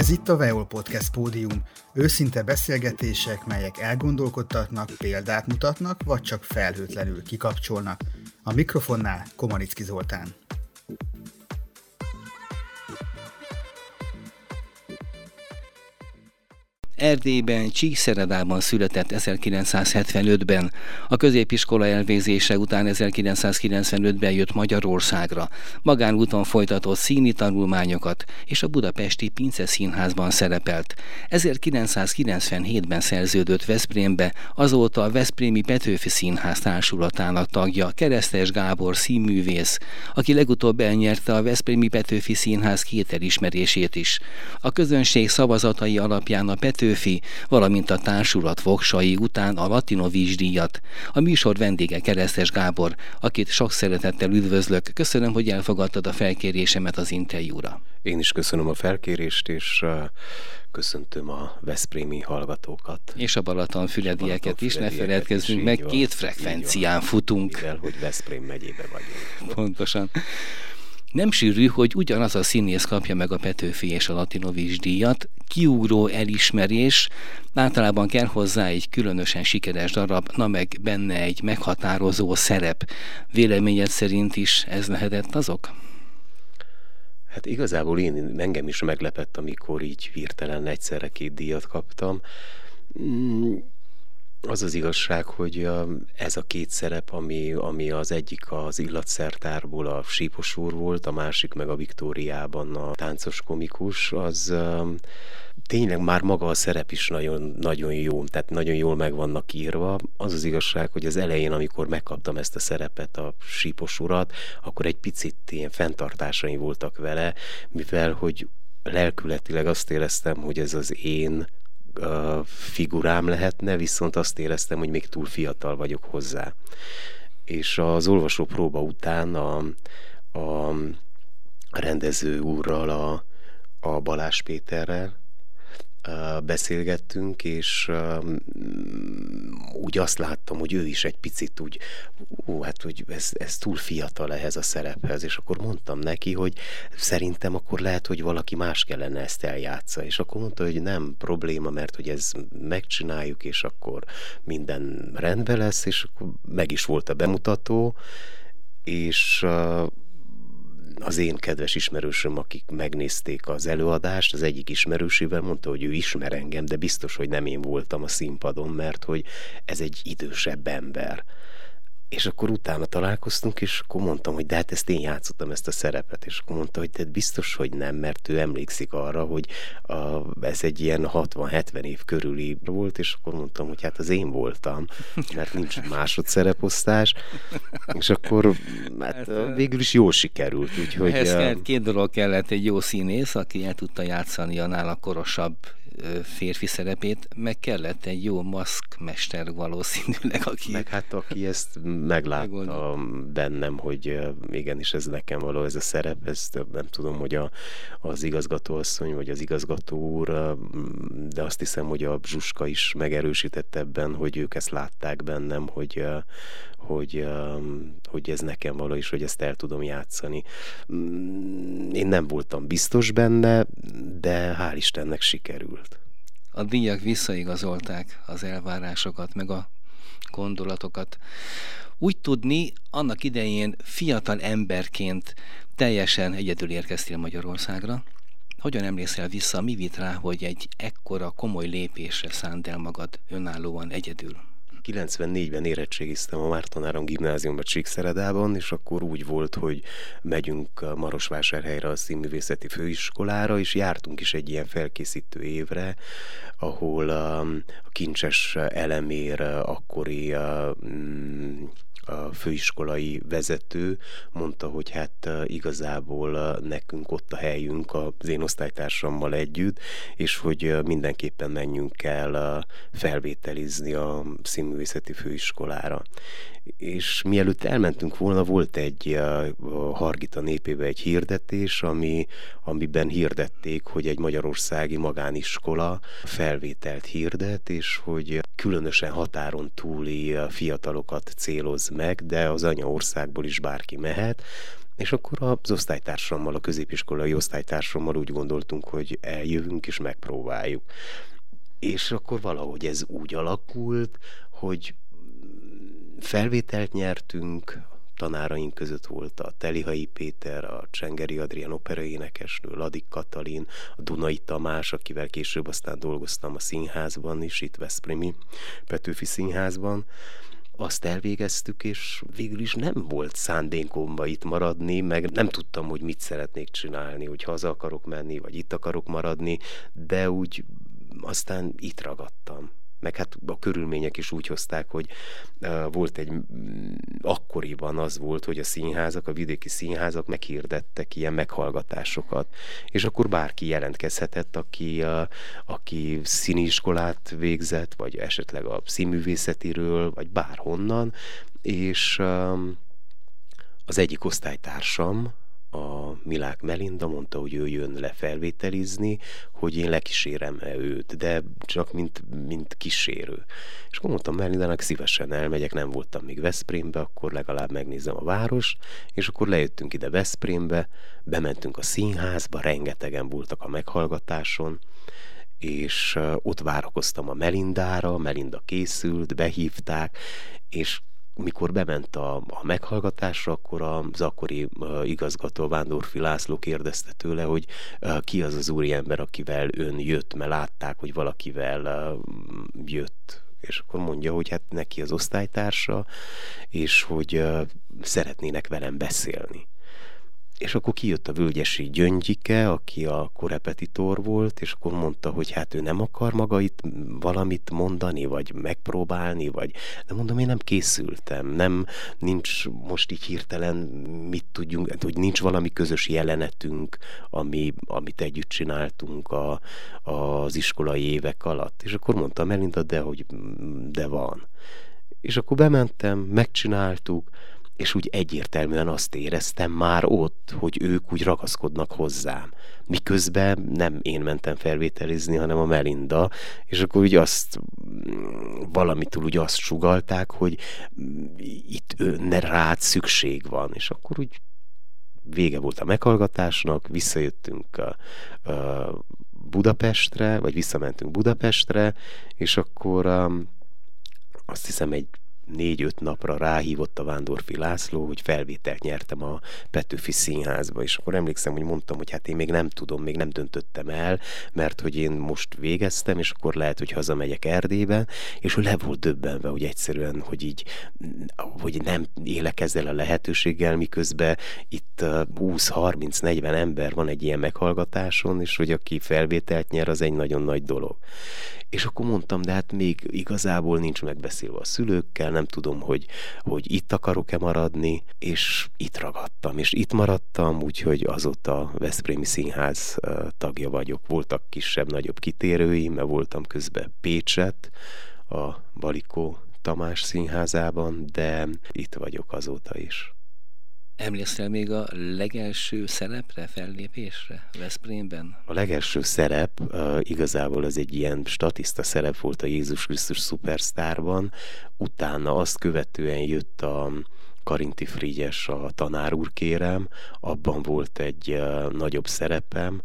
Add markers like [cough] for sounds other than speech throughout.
Ez itt a Veol Podcast Pódium, őszinte beszélgetések, melyek elgondolkodtatnak, példát mutatnak, vagy csak felhőtlenül kikapcsolnak. A mikrofonnál Komanicki Zoltán. Erdélyben, Csíkszeredában született 1975-ben. A középiskola elvégzése után 1995-ben jött Magyarországra. Magánúton folytatott színi tanulmányokat, és a budapesti Pince Színházban szerepelt. 1997-ben szerződött Veszprémbe, azóta a Veszprémi Petőfi Színház társulatának tagja, Keresztes Gábor színművész, aki legutóbb elnyerte a Veszprémi Petőfi Színház két elismerését is. A közönség szavazatai alapján a Petőfi Petőfi, valamint a társulat voksai után a Latinovics díjat. A műsor vendége Keresztes Gábor, akit sok szeretettel üdvözlök. Köszönöm, hogy elfogadtad a felkérésemet az interjúra. Én is köszönöm a felkérést, és köszöntöm a Veszprémi hallgatókat. És a Balaton füledieket is, ne feledkezzünk meg, két frekvencián futunk. Mivel, hogy Veszprém megyébe vagyunk. Pontosan. Nem sűrű, hogy ugyanaz a színész kapja meg a Petőfi és a Latinovics díjat, kiugró elismerés, általában kell hozzá egy különösen sikeres darab, na meg benne egy meghatározó szerep. Véleményed szerint is ez lehetett azok? Hát igazából én, engem is meglepett, amikor így hirtelen egyszerre két díjat kaptam. Az az igazság, hogy ez a két szerep, ami, ami az egyik az illatszertárból a sípos úr volt, a másik meg a Viktóriában a táncos komikus, az tényleg már maga a szerep is nagyon, nagyon jó, tehát nagyon jól meg vannak írva. Az az igazság, hogy az elején, amikor megkaptam ezt a szerepet, a sípos urat, akkor egy picit ilyen fenntartásaim voltak vele, mivel hogy lelkületileg azt éreztem, hogy ez az én figurám lehetne, viszont azt éreztem, hogy még túl fiatal vagyok hozzá. És az olvasó próba után a, a rendező úrral, a, a Balázs Péterrel, beszélgettünk, és úgy azt láttam, hogy ő is egy picit úgy, ó, hát hogy ez, ez túl fiatal ehhez a szerephez, és akkor mondtam neki, hogy szerintem akkor lehet, hogy valaki más kellene ezt eljátsza, és akkor mondta, hogy nem probléma, mert hogy ez megcsináljuk, és akkor minden rendben lesz, és akkor meg is volt a bemutató, és az én kedves ismerősöm, akik megnézték az előadást, az egyik ismerősével mondta, hogy ő ismer engem, de biztos, hogy nem én voltam a színpadon, mert hogy ez egy idősebb ember. És akkor utána találkoztunk, és akkor mondtam, hogy de hát ezt én játszottam ezt a szerepet, és akkor mondta, hogy te biztos, hogy nem, mert ő emlékszik arra, hogy a, ez egy ilyen 60-70 év körüli volt, és akkor mondtam, hogy hát az én voltam, mert nincs másodszereposztás, és akkor hát, hát végül is jól sikerült. Úgyhogy, ehhez két dolog kellett, egy jó színész, aki el tudta játszani a nála korosabb férfi szerepét, meg kellett egy jó maszkmester valószínűleg, aki... Meg hát aki ezt meglátta bennem, hogy igenis ez nekem való ez a szerep, ezt nem tudom, hogy a, az igazgatóasszony, vagy az igazgató úr, de azt hiszem, hogy a Zsuska is megerősített ebben, hogy ők ezt látták bennem, hogy, hogy, hogy ez nekem való, és hogy ezt el tudom játszani. Mm, én nem voltam biztos benne, de hál' Istennek sikerült. A díjak visszaigazolták az elvárásokat, meg a gondolatokat. Úgy tudni, annak idején fiatal emberként teljesen egyedül érkeztél Magyarországra. Hogyan emlékszel vissza, mi vitt rá, hogy egy ekkora komoly lépésre szánt el magad önállóan egyedül? 94-ben érettségiztem a Márton Áron gimnáziumban Csíkszeredában, és akkor úgy volt, hogy megyünk Marosvásárhelyre a színművészeti főiskolára, és jártunk is egy ilyen felkészítő évre, ahol a, a kincses elemér akkori főiskolai vezető mondta, hogy hát igazából nekünk ott a helyünk az én osztálytársammal együtt, és hogy mindenképpen menjünk el felvételizni a színművészeti főiskolára. És mielőtt elmentünk volna, volt egy a Hargita népébe egy hirdetés, ami, amiben hirdették, hogy egy magyarországi magániskola felvételt hirdet, és hogy különösen határon túli fiatalokat céloz meg, de az anyaországból is bárki mehet, És akkor az osztálytársammal, a középiskolai osztálytársammal úgy gondoltunk, hogy eljövünk és megpróbáljuk. És akkor valahogy ez úgy alakult, hogy felvételt nyertünk, tanáraink között volt a Telihai Péter, a Csengeri Adrián operaénekesnő, Ladik Katalin, a Dunai Tamás, akivel később aztán dolgoztam a színházban is, itt Veszprémi Petőfi Színházban, azt elvégeztük, és végül is nem volt szándékomba itt maradni, meg nem tudtam, hogy mit szeretnék csinálni, hogy haza akarok menni, vagy itt akarok maradni, de úgy aztán itt ragadtam meg hát a körülmények is úgy hozták, hogy volt egy, mm, akkoriban az volt, hogy a színházak, a vidéki színházak meghirdettek ilyen meghallgatásokat, és akkor bárki jelentkezhetett, aki, uh, aki színiskolát végzett, vagy esetleg a színművészetiről, vagy bárhonnan, és az egyik osztálytársam, a Milák Melinda mondta, hogy ő jön le felvételizni, hogy én lekísérem -e őt, de csak mint, mint kísérő. És akkor mondtam Melindának, szívesen elmegyek, nem voltam még Veszprémbe, akkor legalább megnézem a város, és akkor lejöttünk ide Veszprémbe, bementünk a színházba, rengetegen voltak a meghallgatáson, és ott várakoztam a Melindára, Melinda készült, behívták, és mikor bement a, a meghallgatásra, akkor az akkori igazgató Vándorfi László kérdezte tőle, hogy ki az az úriember, akivel ön jött, mert látták, hogy valakivel uh, jött. És akkor mondja, hogy hát neki az osztálytársa, és hogy szeretnének velem beszélni és akkor kijött a völgyesi Gyöngyike, aki a korepetitor volt, és akkor mondta, hogy hát ő nem akar maga itt valamit mondani, vagy megpróbálni, vagy de mondom, én nem készültem, nem, nincs most így hirtelen mit tudjunk, hogy nincs valami közös jelenetünk, ami, amit együtt csináltunk a, az iskolai évek alatt. És akkor mondta Melinda, de hogy de van. És akkor bementem, megcsináltuk, és úgy egyértelműen azt éreztem már ott, hogy ők úgy ragaszkodnak hozzám. Miközben nem én mentem felvételizni, hanem a Melinda, és akkor úgy azt valamitől úgy azt sugalták, hogy itt ne rád szükség van, és akkor úgy vége volt a meghallgatásnak, visszajöttünk a, a Budapestre, vagy visszamentünk Budapestre, és akkor um, azt hiszem egy négy-öt napra ráhívott a Vándorfi László, hogy felvételt nyertem a Petőfi Színházba, és akkor emlékszem, hogy mondtam, hogy hát én még nem tudom, még nem döntöttem el, mert hogy én most végeztem, és akkor lehet, hogy hazamegyek Erdélybe, és le volt döbbenve, hogy egyszerűen, hogy így, hogy nem élek ezzel a lehetőséggel, miközben itt 20-30-40 ember van egy ilyen meghallgatáson, és hogy aki felvételt nyer, az egy nagyon nagy dolog. És akkor mondtam, de hát még igazából nincs megbeszélve a szülőkkel, nem tudom, hogy, hogy itt akarok-e maradni, és itt ragadtam, és itt maradtam, úgyhogy azóta Veszprémi Színház tagja vagyok. Voltak kisebb-nagyobb kitérőim, mert voltam közben Pécset, a Balikó Tamás színházában, de itt vagyok azóta is. Emlékszel még a legelső szerepre, fellépésre Veszprémben? A legelső szerep uh, igazából az egy ilyen statiszta szerep volt a Jézus Krisztus Superstárban, utána azt követően jött a Karinti Frigyes, a tanár úr kérem, abban volt egy uh, nagyobb szerepem,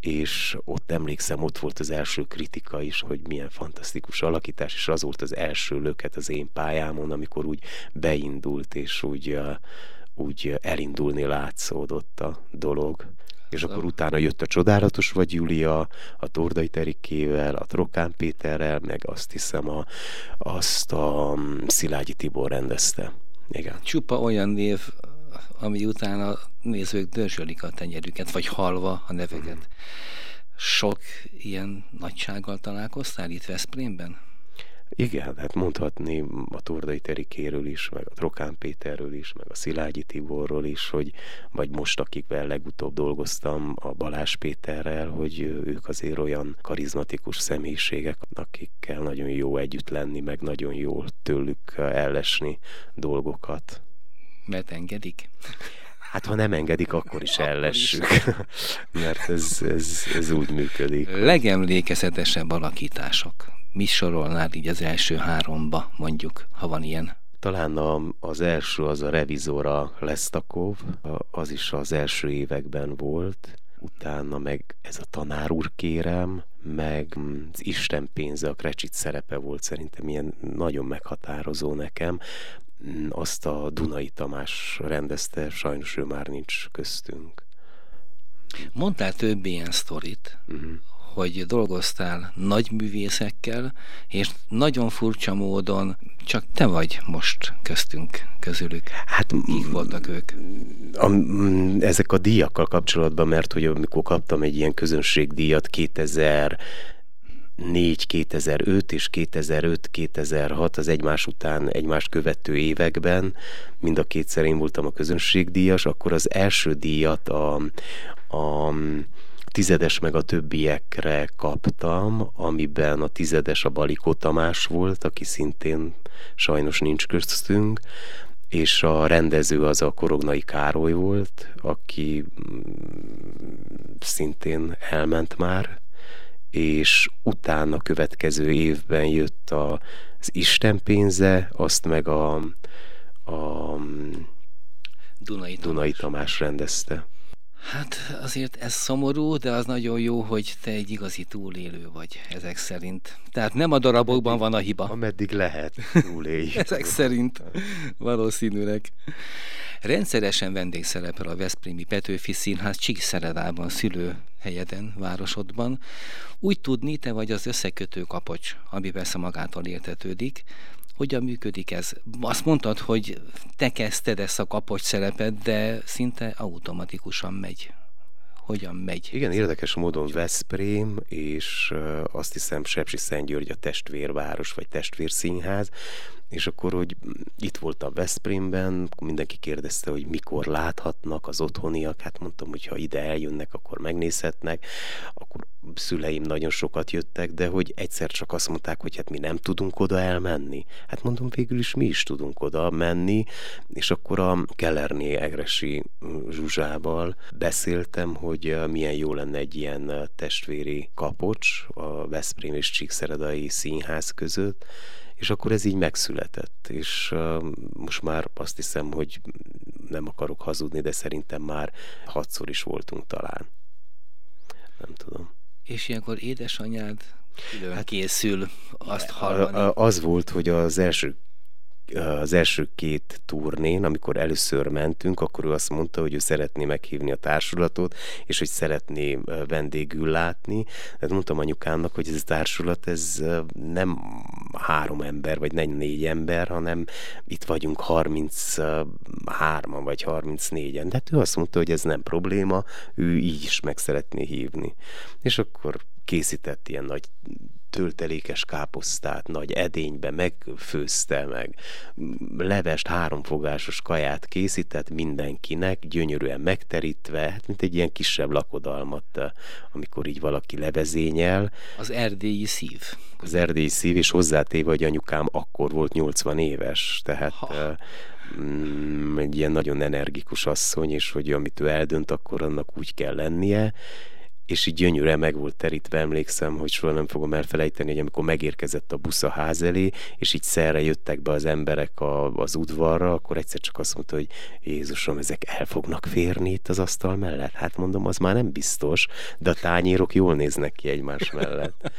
és ott emlékszem, ott volt az első kritika is, hogy milyen fantasztikus alakítás, és az volt az első löket az én pályámon, amikor úgy beindult, és úgy uh, úgy elindulni látszódott a dolog. És akkor utána jött a Csodálatos vagy Júlia, a Tordai Terikével, a Trokán Péterrel, meg azt hiszem a, azt a mm, Szilágyi Tibor rendezte. Igen. Csupa olyan név, ami után a nézők dörzsölik a tenyerüket, vagy halva a neveket. Mm. Sok ilyen nagysággal találkoztál itt Veszprémben? Igen, hát mondhatni a Tordai Terikéről is, meg a Trokán Péterről is, meg a Szilágyi Tiborról is, hogy vagy most, akikvel legutóbb dolgoztam a Balás Péterrel, hogy ők azért olyan karizmatikus személyiségek, akikkel nagyon jó együtt lenni, meg nagyon jó tőlük ellesni dolgokat. Mert engedik? Hát ha nem engedik, akkor is ellessük. [laughs] Mert ez, ez, ez úgy működik. Legemlékezetesebb alakítások mi sorolnád így az első háromba, mondjuk, ha van ilyen? Talán a, az első az a revizora Lesztakov, az is az első években volt, utána meg ez a tanár úr kérem, meg az Isten pénze, a Krecsit szerepe volt szerintem ilyen nagyon meghatározó nekem. Azt a Dunai Tamás rendezte, sajnos ő már nincs köztünk. Mondtál több ilyen sztorit, uh-huh hogy dolgoztál nagy művészekkel, és nagyon furcsa módon csak te vagy most köztünk, közülük. Hát kik voltak ők? A, ezek a díjakkal kapcsolatban, mert hogy amikor kaptam egy ilyen közönségdíjat 2000 4, 2005 és 2005, 2006 az egymás után, egymást követő években, mind a kétszer én voltam a közönségdíjas, akkor az első díjat a, a tizedes meg a többiekre kaptam, amiben a tizedes a Balikó Tamás volt, aki szintén sajnos nincs köztünk, és a rendező az a Korognai Károly volt, aki mm, szintén elment már, és utána következő évben jött a, az Isten pénze, azt meg a, a Dunai Tamás. Dunai Tamás rendezte. Hát azért ez szomorú, de az nagyon jó, hogy te egy igazi túlélő vagy ezek szerint. Tehát nem a darabokban van a hiba. Ameddig lehet túlélni. [laughs] ezek szerint valószínűleg. Rendszeresen vendégszerepel a Veszprémi Petőfi Színház Csíkszeredában szülő helyeden, városodban. Úgy tudni, te vagy az összekötő kapocs, ami persze magától értetődik, hogyan működik ez? Azt mondtad, hogy te kezdted ezt a kapocs szerepet, de szinte automatikusan megy. Hogyan megy? Igen, érdekes módon Veszprém, és azt hiszem Sepsi Szentgyörgy a testvérváros, vagy testvérszínház, és akkor, hogy itt voltam Veszprémben, mindenki kérdezte, hogy mikor láthatnak az otthoniak, hát mondtam, hogy ha ide eljönnek, akkor megnézhetnek, akkor szüleim nagyon sokat jöttek, de hogy egyszer csak azt mondták, hogy hát mi nem tudunk oda elmenni. Hát mondom, végül is mi is tudunk oda menni, és akkor a Kellerné Egresi Zsuzsával beszéltem, hogy milyen jó lenne egy ilyen testvéri kapocs a Veszprém és Csíkszeredai színház között, és akkor ez így megszületett, és uh, most már azt hiszem, hogy nem akarok hazudni, de szerintem már hatszor is voltunk talán. Nem tudom. És ilyenkor édesanyád külön hát, készül azt hallani? Az volt, hogy az első az első két turnén, amikor először mentünk, akkor ő azt mondta, hogy ő szeretné meghívni a társulatot, és hogy szeretné vendégül látni. Tehát mondtam anyukámnak, hogy ez a társulat, ez nem három ember, vagy négy ember, hanem itt vagyunk 33-an, vagy 34-en. De hát ő azt mondta, hogy ez nem probléma, ő így is meg szeretné hívni. És akkor készített ilyen nagy töltelékes káposztát nagy edénybe megfőzte meg, levest háromfogásos kaját készített mindenkinek, gyönyörűen megterítve, hát mint egy ilyen kisebb lakodalmat, amikor így valaki levezényel. Az erdélyi szív. Az erdélyi szív, és hozzátéve, hogy anyukám akkor volt 80 éves, tehát ha mm, egy ilyen nagyon energikus asszony, és hogy amit ő eldönt, akkor annak úgy kell lennie, és így gyönyörűen meg volt terítve, emlékszem, hogy soha nem fogom elfelejteni, hogy amikor megérkezett a busz a ház elé, és így szerre jöttek be az emberek a, az udvarra, akkor egyszer csak azt mondta, hogy Jézusom, ezek el fognak férni itt az asztal mellett. Hát mondom, az már nem biztos, de a tányérok jól néznek ki egymás mellett.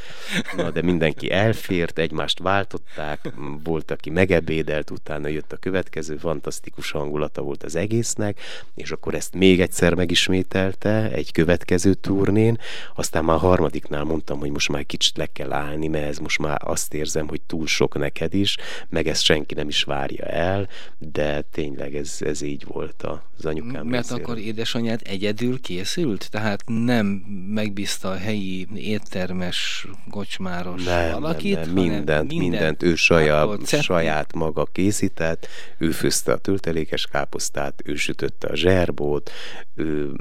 Na, de mindenki elfért, egymást váltották, volt, aki megebédelt, utána jött a következő, fantasztikus hangulata volt az egésznek, és akkor ezt még egyszer megismételte, egy következő turné, elején, aztán már a harmadiknál mondtam, hogy most már kicsit le kell állni, mert ez most már azt érzem, hogy túl sok neked is, meg ezt senki nem is várja el, de tényleg ez, ez így volt az anyukám Mert részéről. akkor édesanyád egyedül készült? Tehát nem megbízta a helyi éttermes, kocsmáros nem, valakit? Nem, nem, mindent, mindent, mindent ő saját, saját maga készített, ő főzte a töltelékes káposztát, ő sütötte a zserbót, ő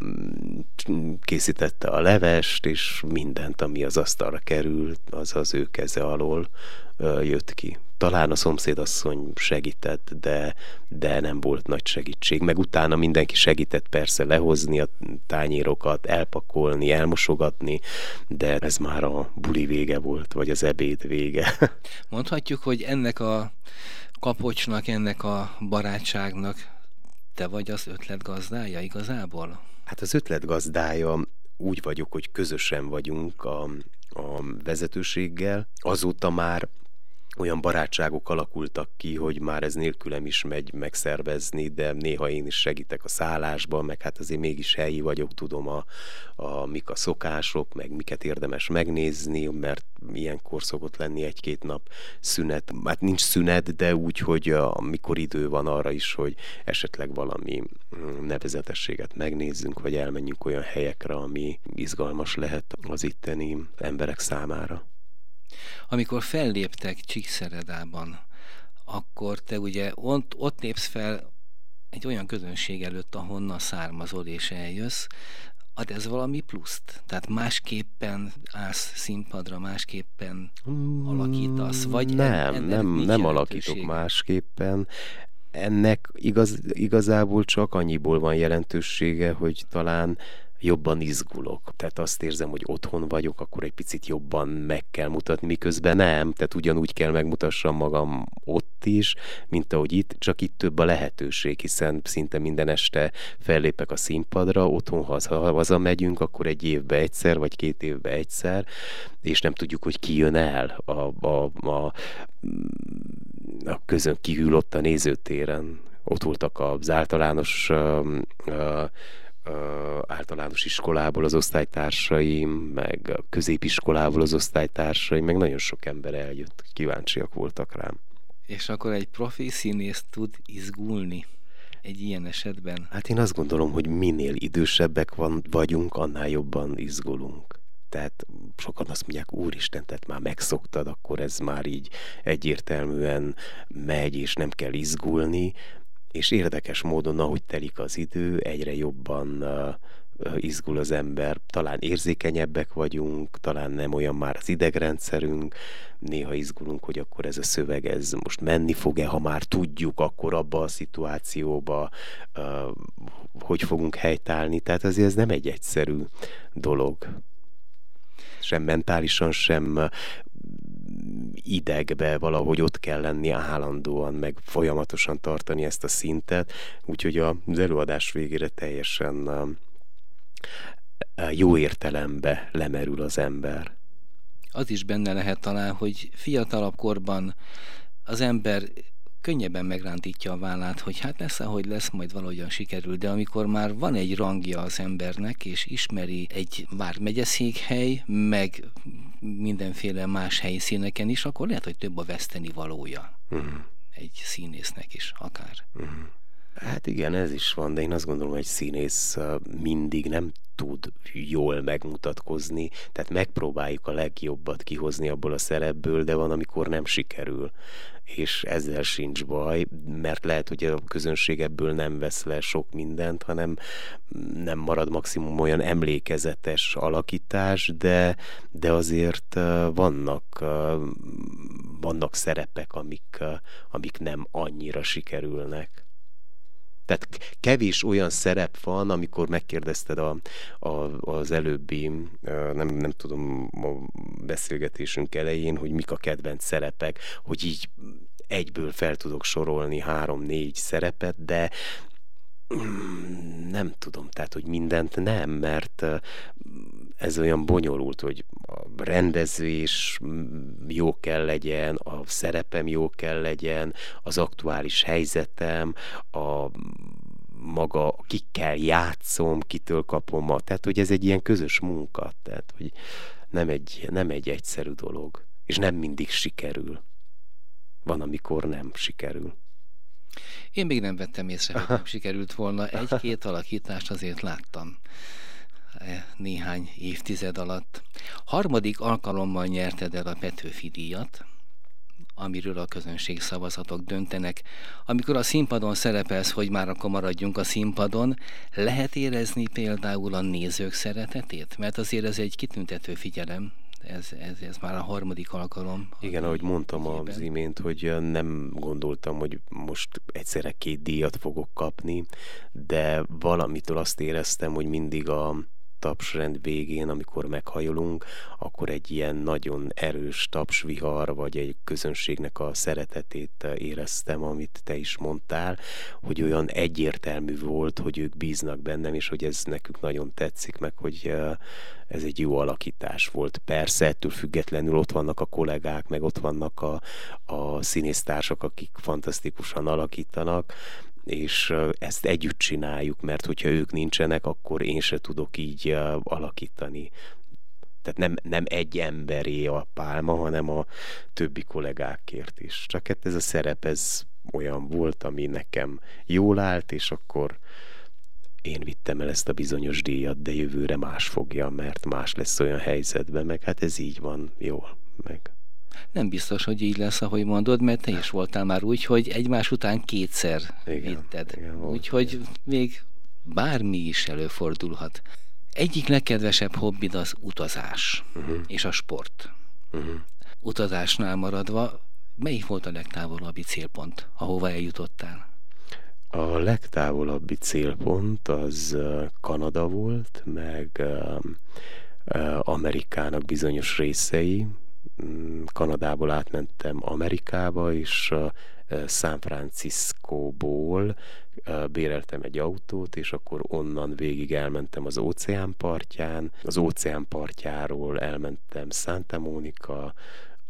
mm, készítette a levest, és mindent, ami az asztalra került, az az ő keze alól jött ki. Talán a szomszédasszony segített, de, de nem volt nagy segítség. Meg utána mindenki segített persze lehozni a tányérokat, elpakolni, elmosogatni, de ez már a buli vége volt, vagy az ebéd vége. [laughs] Mondhatjuk, hogy ennek a kapocsnak, ennek a barátságnak te vagy az ötlet gazdája igazából? Hát az ötlet gazdája úgy vagyok, hogy közösen vagyunk a, a vezetőséggel. Azóta már olyan barátságok alakultak ki, hogy már ez nélkülem is megy megszervezni, de néha én is segítek a szállásban, meg hát azért mégis helyi vagyok, tudom a, a mik a szokások, meg miket érdemes megnézni, mert ilyenkor szokott lenni egy-két nap szünet. Hát nincs szünet, de úgy, hogy amikor idő van arra is, hogy esetleg valami mm, nevezetességet megnézzünk, vagy elmenjünk olyan helyekre, ami izgalmas lehet az itteni emberek számára. Amikor felléptek Csíkszeredában, akkor te ugye ott, ott lépsz fel egy olyan közönség előtt, ahonnan származol és eljössz, ad ez valami pluszt? Tehát másképpen állsz színpadra, másképpen alakítasz? Vagy nem, en, nem, nem alakítok másképpen. Ennek igaz, igazából csak annyiból van jelentősége, hogy talán jobban izgulok. Tehát azt érzem, hogy otthon vagyok, akkor egy picit jobban meg kell mutatni, miközben nem. Tehát ugyanúgy kell megmutassam magam ott is, mint ahogy itt, csak itt több a lehetőség, hiszen szinte minden este fellépek a színpadra, otthon haza, haza megyünk, akkor egy évbe egyszer, vagy két évbe egyszer, és nem tudjuk, hogy ki jön el a, a, a, a közön kívül a nézőtéren ott voltak az általános uh, uh, általános iskolából az osztálytársaim, meg a középiskolából az osztálytársaim, meg nagyon sok ember eljött, kíváncsiak voltak rám. És akkor egy profi színész tud izgulni egy ilyen esetben? Hát én azt gondolom, hogy minél idősebbek van, vagyunk, annál jobban izgulunk. Tehát sokan azt mondják, úristen, tehát már megszoktad, akkor ez már így egyértelműen megy, és nem kell izgulni, és érdekes módon, ahogy telik az idő, egyre jobban izgul az ember, talán érzékenyebbek vagyunk, talán nem olyan már az idegrendszerünk, néha izgulunk, hogy akkor ez a szöveg, ez most menni fog-e, ha már tudjuk, akkor abba a szituációba hogy fogunk helytállni, tehát azért ez nem egy egyszerű dolog. Sem mentálisan, sem idegbe valahogy ott kell lenni állandóan, meg folyamatosan tartani ezt a szintet, úgyhogy az előadás végére teljesen jó értelembe lemerül az ember. Az is benne lehet talán, hogy fiatalabb korban az ember könnyebben megrántítja a vállát, hogy hát lesz, ahogy lesz, majd valahogyan sikerül, de amikor már van egy rangja az embernek, és ismeri egy vármegyeszékhely, meg mindenféle más helyszíneken is, akkor lehet, hogy több a veszteni valója. Uh-huh. Egy színésznek is, akár. Uh-huh. Hát igen, ez is van, de én azt gondolom, hogy egy színész mindig nem tud jól megmutatkozni, tehát megpróbáljuk a legjobbat kihozni abból a szerepből, de van, amikor nem sikerül és ezzel sincs baj, mert lehet, hogy a közönség ebből nem vesz le sok mindent, hanem nem marad maximum olyan emlékezetes alakítás, de, de azért vannak, vannak szerepek, amik, amik nem annyira sikerülnek. Tehát kevés olyan szerep van, amikor megkérdezted a, a, az előbbi, nem, nem tudom, a beszélgetésünk elején, hogy mik a kedvenc szerepek, hogy így egyből fel tudok sorolni három-négy szerepet, de mm, nem tudom, tehát, hogy mindent nem, mert ez olyan bonyolult, hogy a rendezés jó kell legyen, a szerepem jó kell legyen, az aktuális helyzetem, a maga, kikkel játszom, kitől kapom a, tehát hogy ez egy ilyen közös munka, tehát hogy nem egy, nem egy egyszerű dolog, és nem mindig sikerül. Van, amikor nem sikerül. Én még nem vettem észre, hogy nem sikerült volna. Egy-két alakítást azért láttam néhány évtized alatt. Harmadik alkalommal nyerted el a Petőfi díjat, amiről a közönség szavazatok döntenek. Amikor a színpadon szerepelsz, hogy már akkor maradjunk a színpadon, lehet érezni például a nézők szeretetét? Mert azért ez egy kitüntető figyelem, ez, ez, ez már a harmadik alkalom. Igen, ahogy mondtam az imént, hogy nem gondoltam, hogy most egyszerre két díjat fogok kapni, de valamitől azt éreztem, hogy mindig a tapsrend végén, amikor meghajolunk, akkor egy ilyen nagyon erős tapsvihar, vagy egy közönségnek a szeretetét éreztem, amit te is mondtál, hogy olyan egyértelmű volt, hogy ők bíznak bennem, és hogy ez nekük nagyon tetszik, meg hogy ez egy jó alakítás volt. Persze, ettől függetlenül ott vannak a kollégák, meg ott vannak a, a színésztársak, akik fantasztikusan alakítanak, és ezt együtt csináljuk, mert hogyha ők nincsenek, akkor én se tudok így alakítani. Tehát nem, nem egy emberé a pálma, hanem a többi kollégákért is. Csak hát ez a szerep, ez olyan volt, ami nekem jól állt, és akkor én vittem el ezt a bizonyos díjat, de jövőre más fogja, mert más lesz olyan helyzetben, meg hát ez így van jól, meg nem biztos, hogy így lesz, ahogy mondod, mert te is voltál már úgy, hogy egymás után kétszer igen, vitted. Úgyhogy még bármi is előfordulhat. Egyik legkedvesebb hobbid az utazás uh-huh. és a sport. Uh-huh. Utazásnál maradva, melyik volt a legtávolabbi célpont, ahova eljutottál? A legtávolabbi célpont az Kanada volt, meg Amerikának bizonyos részei, Kanadából átmentem Amerikába, és San Franciscóból béreltem egy autót, és akkor onnan végig elmentem az óceán partján. Az óceán partjáról elmentem Santa Monica,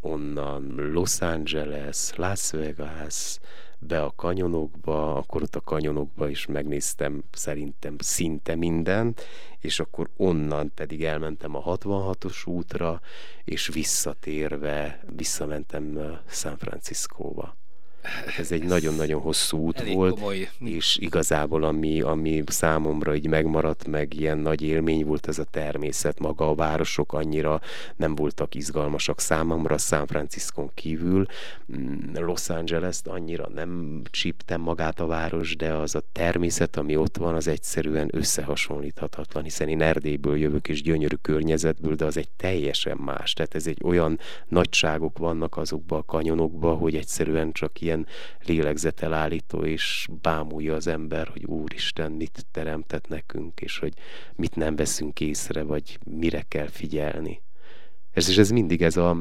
onnan Los Angeles, Las Vegas, be a kanyonokba, akkor ott a kanyonokba is megnéztem szerintem szinte mindent, és akkor onnan pedig elmentem a 66-os útra, és visszatérve visszamentem San Franciscóba. Ez egy nagyon-nagyon hosszú út Elég volt, komoly. és igazából ami, ami számomra így megmaradt, meg ilyen nagy élmény volt ez a természet, maga a városok annyira nem voltak izgalmasak számomra, San Franciscon kívül, mm, Los Angeles-t annyira nem csíptem magát a város, de az a természet, ami ott van, az egyszerűen összehasonlíthatatlan, hiszen én Erdélyből jövök, és gyönyörű környezetből, de az egy teljesen más. Tehát ez egy olyan nagyságok vannak azokba a kanyonokba, hogy egyszerűen csak ilyen ilyen lélegzetelállító, és bámulja az ember, hogy Úristen mit teremtett nekünk, és hogy mit nem veszünk észre, vagy mire kell figyelni. És ez mindig ez a,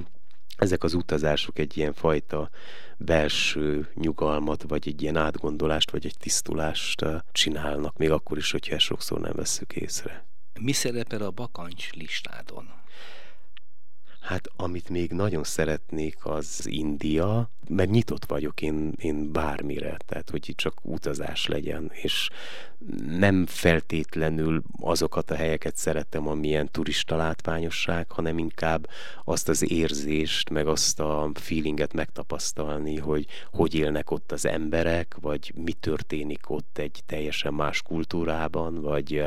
ezek az utazások egy ilyen fajta belső nyugalmat, vagy egy ilyen átgondolást, vagy egy tisztulást csinálnak, még akkor is, hogyha sokszor nem veszük észre. Mi szerepel a bakancs listádon? Hát amit még nagyon szeretnék, az India, mert nyitott vagyok én, én bármire, tehát hogy itt csak utazás legyen, és nem feltétlenül azokat a helyeket szeretem, amilyen turista látványosság, hanem inkább azt az érzést, meg azt a feelinget megtapasztalni, hogy hogy élnek ott az emberek, vagy mi történik ott egy teljesen más kultúrában, vagy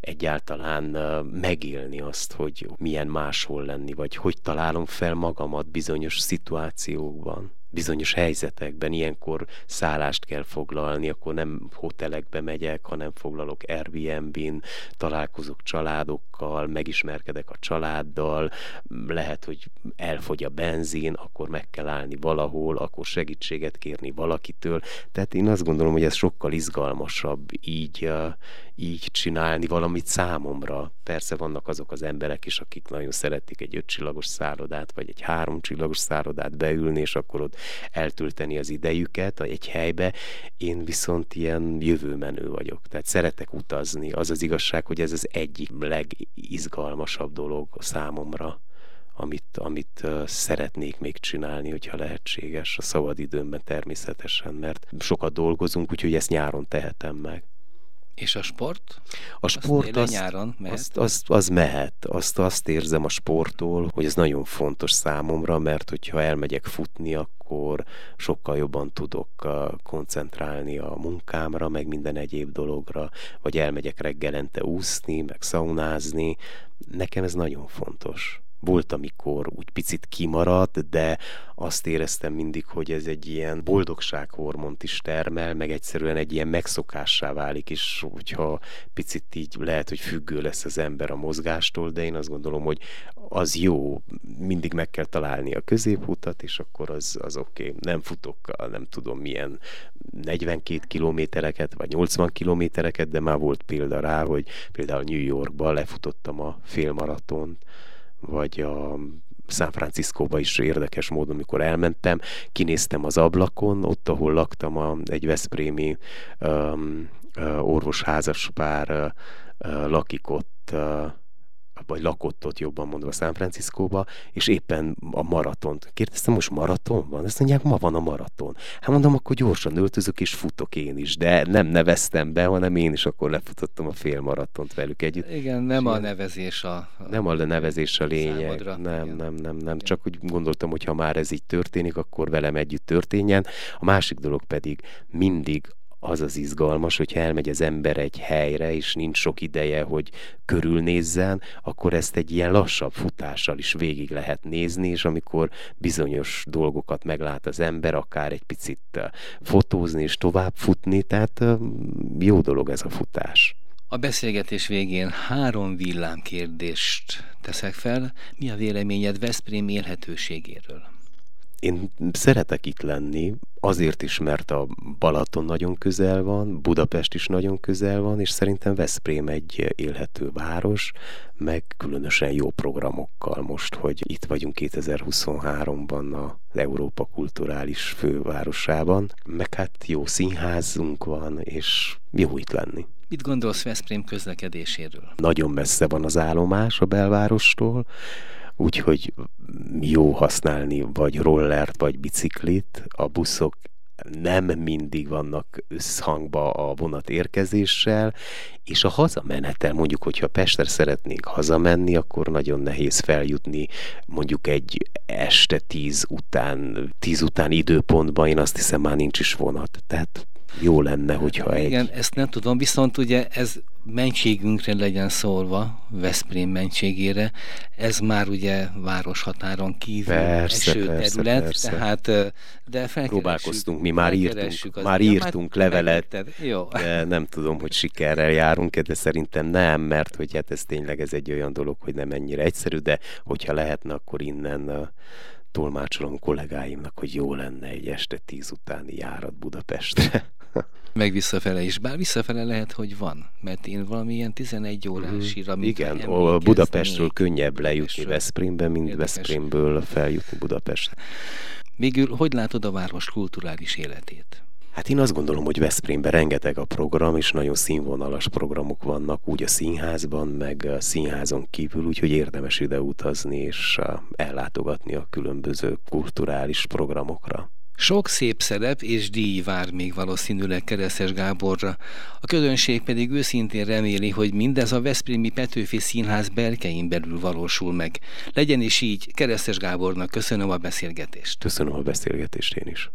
egyáltalán megélni azt, hogy milyen máshol lenni, vagy hogy találom fel magamat bizonyos szituációkban bizonyos helyzetekben ilyenkor szállást kell foglalni, akkor nem hotelekbe megyek, hanem foglalok Airbnb-n, találkozok családokkal, megismerkedek a családdal, lehet, hogy elfogy a benzin, akkor meg kell állni valahol, akkor segítséget kérni valakitől. Tehát én azt gondolom, hogy ez sokkal izgalmasabb így, így csinálni valamit számomra. Persze vannak azok az emberek is, akik nagyon szeretik egy ötcsillagos szállodát, vagy egy háromcsillagos szállodát beülni, és akkor ott eltölteni az idejüket egy helybe. Én viszont ilyen jövőmenő vagyok. Tehát szeretek utazni. Az az igazság, hogy ez az egyik legizgalmasabb dolog számomra amit, amit szeretnék még csinálni, hogyha lehetséges, a szabadidőmben természetesen, mert sokat dolgozunk, úgyhogy ezt nyáron tehetem meg. És a sport? A sport azt, nyáron mehet? Azt, azt, az mehet. Azt, azt érzem a sporttól, hogy ez nagyon fontos számomra, mert hogyha elmegyek futni, akkor sokkal jobban tudok koncentrálni a munkámra, meg minden egyéb dologra, vagy elmegyek reggelente úszni, meg szaunázni. Nekem ez nagyon fontos volt, amikor úgy picit kimaradt, de azt éreztem mindig, hogy ez egy ilyen boldogsághormont is termel, meg egyszerűen egy ilyen megszokássá válik, és hogyha picit így lehet, hogy függő lesz az ember a mozgástól, de én azt gondolom, hogy az jó, mindig meg kell találni a középutat, és akkor az, az oké. Okay. Nem futok, nem tudom milyen 42 kilométereket, vagy 80 kilométereket, de már volt példa rá, hogy például New Yorkba lefutottam a félmaratont, vagy a San Franciscóba is érdekes módon, amikor elmentem, kinéztem az ablakon, ott, ahol laktam, a, egy Veszprémi um, uh, orvosházas pár uh, uh, lakik ott, uh, vagy lakott ott jobban mondva San Franciscóba, és éppen a maratont. Kérdeztem, most maraton van? Ezt mondják, ma van a maraton. Hát mondom, akkor gyorsan öltözök, és futok én is, de nem neveztem be, hanem én is akkor lefutottam a fél maratont velük együtt. Igen, nem a nevezés a, a Nem a nevezés a lényeg. Számodra. Nem, Igen. nem, nem, nem. Csak úgy gondoltam, hogy ha már ez így történik, akkor velem együtt történjen. A másik dolog pedig mindig az az izgalmas, hogyha elmegy az ember egy helyre, és nincs sok ideje, hogy körülnézzen, akkor ezt egy ilyen lassabb futással is végig lehet nézni, és amikor bizonyos dolgokat meglát az ember, akár egy picit fotózni és tovább futni, tehát jó dolog ez a futás. A beszélgetés végén három villámkérdést teszek fel. Mi a véleményed Veszprém élhetőségéről? Én szeretek itt lenni, azért is, mert a Balaton nagyon közel van, Budapest is nagyon közel van, és szerintem Veszprém egy élhető város, meg különösen jó programokkal most, hogy itt vagyunk 2023-ban az Európa kulturális fővárosában, meg hát jó színházunk van, és jó itt lenni. Mit gondolsz Veszprém közlekedéséről? Nagyon messze van az állomás a belvárostól, úgyhogy jó használni vagy rollert, vagy biciklit. A buszok nem mindig vannak összhangba a vonat érkezéssel, és a hazamenetel, mondjuk, hogyha Pestre szeretnénk hazamenni, akkor nagyon nehéz feljutni mondjuk egy este tíz után, tíz után időpontban, én azt hiszem már nincs is vonat. Tehát jó lenne, hogyha egy... Igen, ezt nem tudom, viszont ugye ez mentségünkre legyen szólva, Veszprém mentségére, ez már ugye városhatáron kívül persze, eső persze, terület, persze. tehát de Próbálkoztunk, mi már írtunk, már írtunk levelet, Jó. de nem tudom, hogy sikerrel járunk de szerintem nem, mert hogy hát ez tényleg ez egy olyan dolog, hogy nem ennyire egyszerű, de hogyha lehetne, akkor innen tolmácsolom kollégáimnak, hogy jó lenne egy este tíz utáni járat Budapestre. Meg visszafele is, bár visszafele lehet, hogy van, mert én valamilyen 11 órásira... Mm, igen, a Budapestről könnyebb lejutni Veszprémbe, mint Érdekes. Veszprémből feljutni Budapestre. Végül, hogy látod a város kulturális életét? Hát én azt gondolom, hogy Veszprémben rengeteg a program, és nagyon színvonalas programok vannak, úgy a színházban, meg a színházon kívül, úgyhogy érdemes ide utazni és ellátogatni a különböző kulturális programokra. Sok szép szerep és díj vár még valószínűleg Keresztes Gáborra. A közönség pedig őszintén reméli, hogy mindez a Veszprémi Petőfi Színház berkein belül valósul meg. Legyen is így, Keresztes Gábornak köszönöm a beszélgetést. Köszönöm a beszélgetést én is.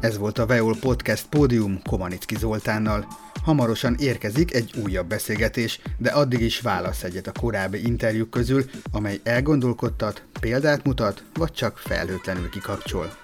Ez volt a Veol Podcast Pódium Komanicki Zoltánnal. Hamarosan érkezik egy újabb beszélgetés, de addig is válasz egyet a korábbi interjúk közül, amely elgondolkodtat, példát mutat, vagy csak felhőtlenül kikapcsol.